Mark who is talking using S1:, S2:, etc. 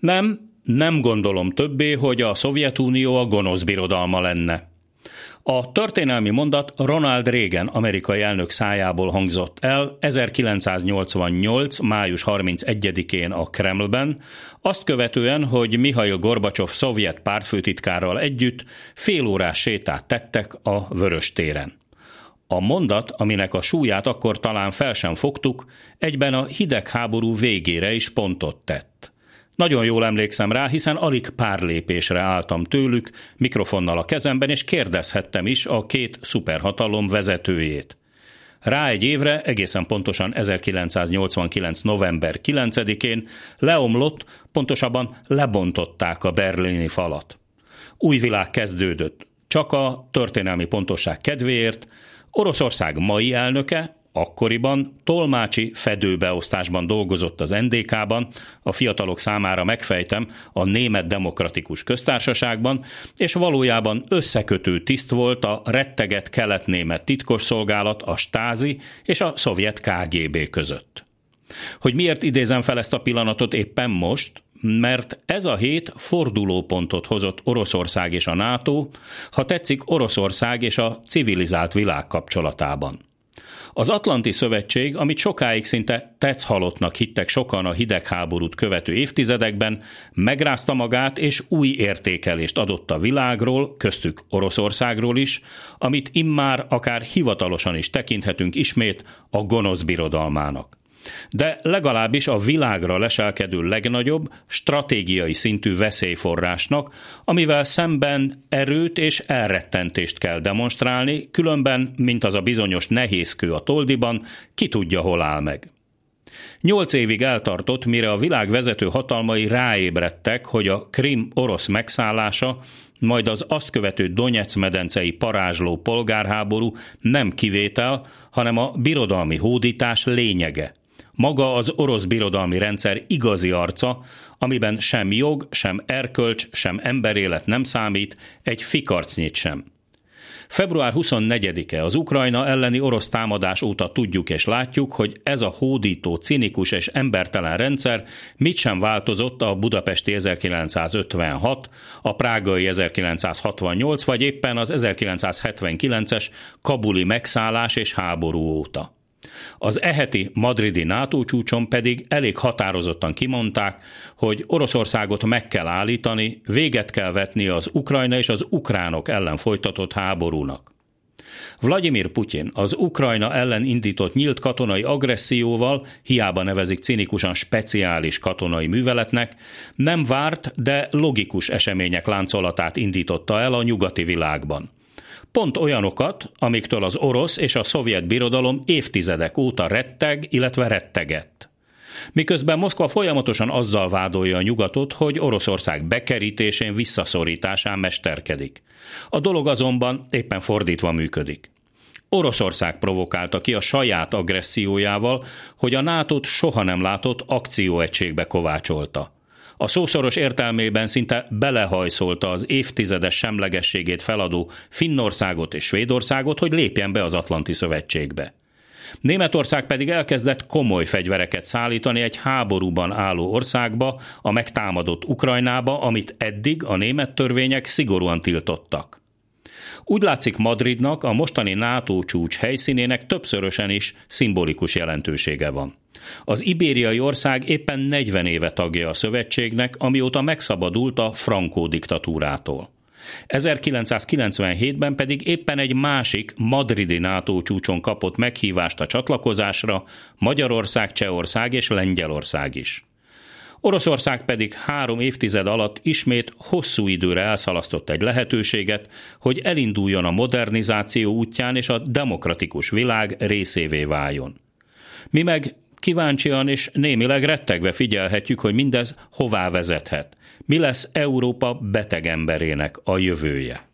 S1: Nem, nem gondolom többé, hogy a Szovjetunió a gonosz birodalma lenne. A történelmi mondat Ronald Reagan amerikai elnök szájából hangzott el 1988. május 31-én a Kremlben, azt követően, hogy Mihail Gorbacsov szovjet pártfőtitkárral együtt félórás sétát tettek a Vörös téren. A mondat, aminek a súlyát akkor talán fel sem fogtuk, egyben a hidegháború végére is pontot tett. Nagyon jól emlékszem rá, hiszen alig pár lépésre álltam tőlük, mikrofonnal a kezemben, és kérdezhettem is a két szuperhatalom vezetőjét. Rá egy évre, egészen pontosan 1989. november 9-én leomlott, pontosabban lebontották a berlini falat. Új világ kezdődött. Csak a történelmi pontosság kedvéért Oroszország mai elnöke, Akkoriban tolmácsi fedőbeosztásban dolgozott az NDK-ban, a fiatalok számára megfejtem, a Német Demokratikus Köztársaságban, és valójában összekötő tiszt volt a retteget kelet-német titkosszolgálat, a Stázi és a szovjet KGB között. Hogy miért idézem fel ezt a pillanatot éppen most, mert ez a hét fordulópontot hozott Oroszország és a NATO, ha tetszik Oroszország és a civilizált világ kapcsolatában. Az Atlanti Szövetség, amit sokáig szinte tetszhalottnak hittek sokan a hidegháborút követő évtizedekben, megrázta magát és új értékelést adott a világról, köztük Oroszországról is, amit immár akár hivatalosan is tekinthetünk ismét a gonosz birodalmának de legalábbis a világra leselkedő legnagyobb, stratégiai szintű veszélyforrásnak, amivel szemben erőt és elrettentést kell demonstrálni, különben, mint az a bizonyos nehézkő a toldiban, ki tudja, hol áll meg. Nyolc évig eltartott, mire a világ vezető hatalmai ráébredtek, hogy a Krim orosz megszállása, majd az azt követő Donetsz medencei parázsló polgárháború nem kivétel, hanem a birodalmi hódítás lényege – maga az orosz birodalmi rendszer igazi arca, amiben sem jog, sem erkölcs, sem emberélet nem számít, egy fikarcnyit sem. Február 24-e az Ukrajna elleni orosz támadás óta tudjuk és látjuk, hogy ez a hódító, cinikus és embertelen rendszer mit sem változott a budapesti 1956, a prágai 1968 vagy éppen az 1979-es kabuli megszállás és háború óta. Az eheti madridi NATO csúcson pedig elég határozottan kimondták, hogy Oroszországot meg kell állítani, véget kell vetni az Ukrajna és az ukránok ellen folytatott háborúnak. Vladimir Putyin az Ukrajna ellen indított nyílt katonai agresszióval, hiába nevezik cinikusan speciális katonai műveletnek, nem várt, de logikus események láncolatát indította el a nyugati világban. Pont olyanokat, amiktől az orosz és a szovjet birodalom évtizedek óta retteg, illetve rettegett. Miközben Moszkva folyamatosan azzal vádolja a nyugatot, hogy Oroszország bekerítésén, visszaszorításán mesterkedik. A dolog azonban éppen fordítva működik. Oroszország provokálta ki a saját agressziójával, hogy a nato soha nem látott akcióegységbe kovácsolta a szószoros értelmében szinte belehajszolta az évtizedes semlegességét feladó Finnországot és Svédországot, hogy lépjen be az Atlanti Szövetségbe. Németország pedig elkezdett komoly fegyvereket szállítani egy háborúban álló országba, a megtámadott Ukrajnába, amit eddig a német törvények szigorúan tiltottak. Úgy látszik Madridnak a mostani NATO csúcs helyszínének többszörösen is szimbolikus jelentősége van. Az ibériai ország éppen 40 éve tagja a szövetségnek, amióta megszabadult a Frankó diktatúrától. 1997-ben pedig éppen egy másik madridi NATO csúcson kapott meghívást a csatlakozásra Magyarország, Csehország és Lengyelország is. Oroszország pedig három évtized alatt ismét hosszú időre elszalasztott egy lehetőséget, hogy elinduljon a modernizáció útján és a demokratikus világ részévé váljon. Mi meg kíváncsian és némileg rettegve figyelhetjük, hogy mindez hová vezethet. Mi lesz Európa beteg emberének a jövője?